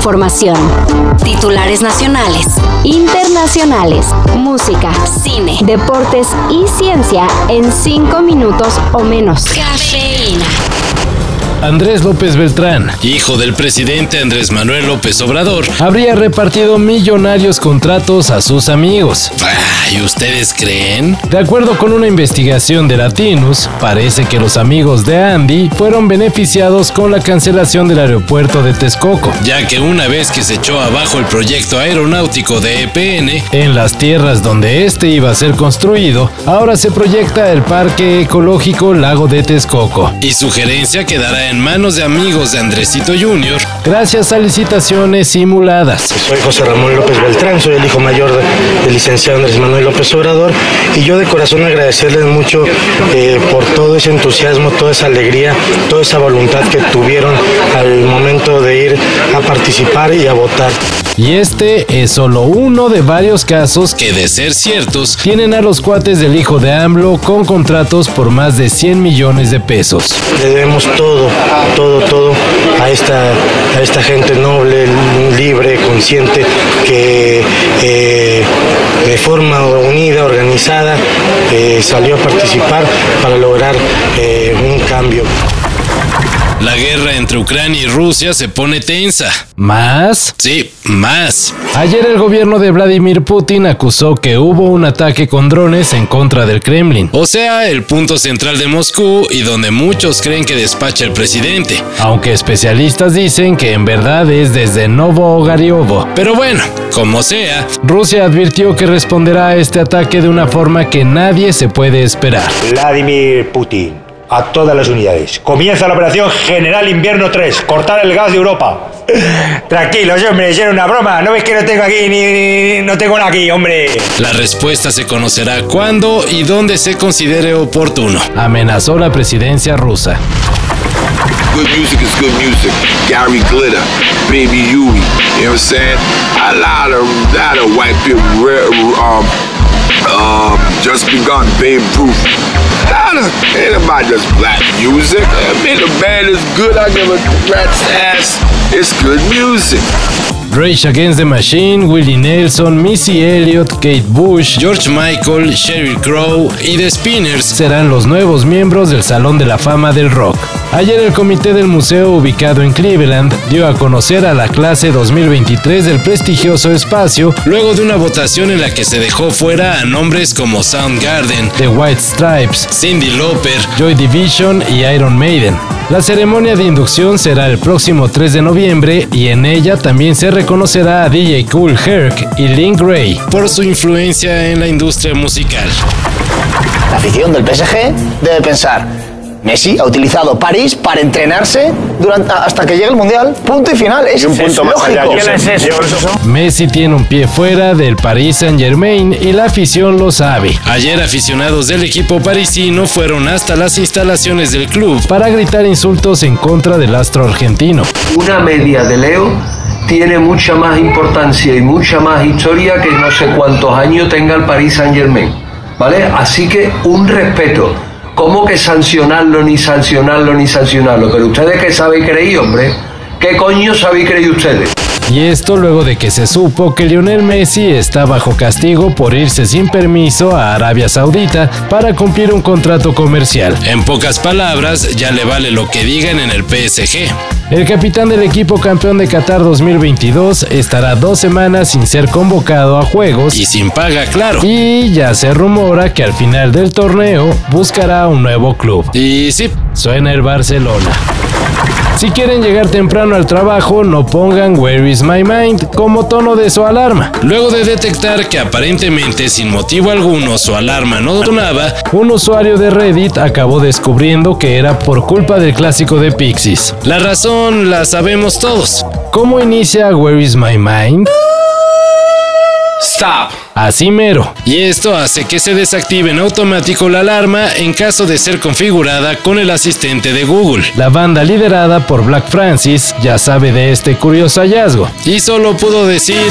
información. Titulares nacionales, internacionales, música, cine, deportes y ciencia en cinco minutos o menos. Cafeína. Andrés López Beltrán, hijo del presidente Andrés Manuel López Obrador, habría repartido millonarios contratos a sus amigos. ¿Y ustedes creen? De acuerdo con una investigación de Latinus, parece que los amigos de Andy fueron beneficiados con la cancelación del aeropuerto de Texcoco, ya que una vez que se echó abajo el proyecto aeronáutico de EPN, en las tierras donde este iba a ser construido, ahora se proyecta el Parque Ecológico Lago de Texcoco. Y su gerencia quedará en manos de amigos de Andresito Jr. gracias a licitaciones simuladas. Soy José Ramón López Beltrán, soy el hijo mayor del licenciado Andrés Manuel López Obrador y yo de corazón agradecerles mucho eh, por todo ese entusiasmo, toda esa alegría, toda esa voluntad que tuvieron al momento de ir a participar y a votar. Y este es solo uno de varios casos que, de ser ciertos, tienen a los cuates del hijo de AMLO con contratos por más de 100 millones de pesos. Le debemos todo, todo, todo a esta, a esta gente noble, libre, consciente, que eh, de forma unida, organizada, eh, salió a participar para lograr eh, un cambio. La guerra entre Ucrania y Rusia se pone tensa. ¿Más? Sí, más. Ayer el gobierno de Vladimir Putin acusó que hubo un ataque con drones en contra del Kremlin. O sea, el punto central de Moscú y donde muchos creen que despacha el presidente. Aunque especialistas dicen que en verdad es desde Novo Pero bueno, como sea, Rusia advirtió que responderá a este ataque de una forma que nadie se puede esperar. Vladimir Putin a todas las unidades. Comienza la operación General Invierno 3, cortar el gas de Europa. Tranquilos, hombre, hicieron una broma. ¿No ves que no tengo aquí ni, no tengo nada aquí, hombre? La respuesta se conocerá cuando y dónde se considere oportuno. Amenazó la presidencia rusa. Good music is good music. Gary Glitter, Baby Yui, you know what I'm saying? A lot of, lot of white people, um, um, just begun, Babe Proof. Ain't about just black music. I mean, the band is good. I give a rat's ass. It's good music. Rage Against the Machine, Willie Nelson, Missy Elliott, Kate Bush, George Michael, Sheryl Crow y The Spinners serán los nuevos miembros del Salón de la Fama del Rock. Ayer el comité del museo ubicado en Cleveland dio a conocer a la clase 2023 del prestigioso espacio luego de una votación en la que se dejó fuera a nombres como Soundgarden, The White Stripes, Cindy Lauper, Joy Division y Iron Maiden. La ceremonia de inducción será el próximo 3 de noviembre y en ella también se reconocerá a DJ Cool Herc y Link Gray por su influencia en la industria musical. La afición del PSG debe pensar, Messi ha utilizado París para entrenarse durante, hasta que llegue el Mundial. Punto y final. Es, un punto lógico. Messi tiene un pie fuera del Paris Saint Germain y la afición lo sabe. Ayer aficionados del equipo parisino fueron hasta las instalaciones del club para gritar insultos en contra del astro argentino. Una media de Leo tiene mucha más importancia y mucha más historia que no sé cuántos años tenga el Paris Saint Germain. ¿Vale? Así que un respeto ¿Cómo que sancionarlo, ni sancionarlo, ni sancionarlo? Pero ustedes que saben creí, hombre. ¿Qué coño sabéis creí ustedes? Y esto luego de que se supo que Lionel Messi está bajo castigo por irse sin permiso a Arabia Saudita para cumplir un contrato comercial. En pocas palabras, ya le vale lo que digan en el PSG. El capitán del equipo campeón de Qatar 2022 estará dos semanas sin ser convocado a juegos y sin paga, claro. Y ya se rumora que al final del torneo buscará un nuevo club. Y sí, suena el Barcelona. Si quieren llegar temprano al trabajo, no pongan Where is my mind como tono de su alarma. Luego de detectar que aparentemente sin motivo alguno su alarma no sonaba, un usuario de Reddit acabó descubriendo que era por culpa del clásico de Pixies. La razón la sabemos todos. ¿Cómo inicia Where is my mind? Stop. Así mero. Y esto hace que se desactive en automático la alarma en caso de ser configurada con el asistente de Google. La banda liderada por Black Francis ya sabe de este curioso hallazgo. Y solo pudo decir...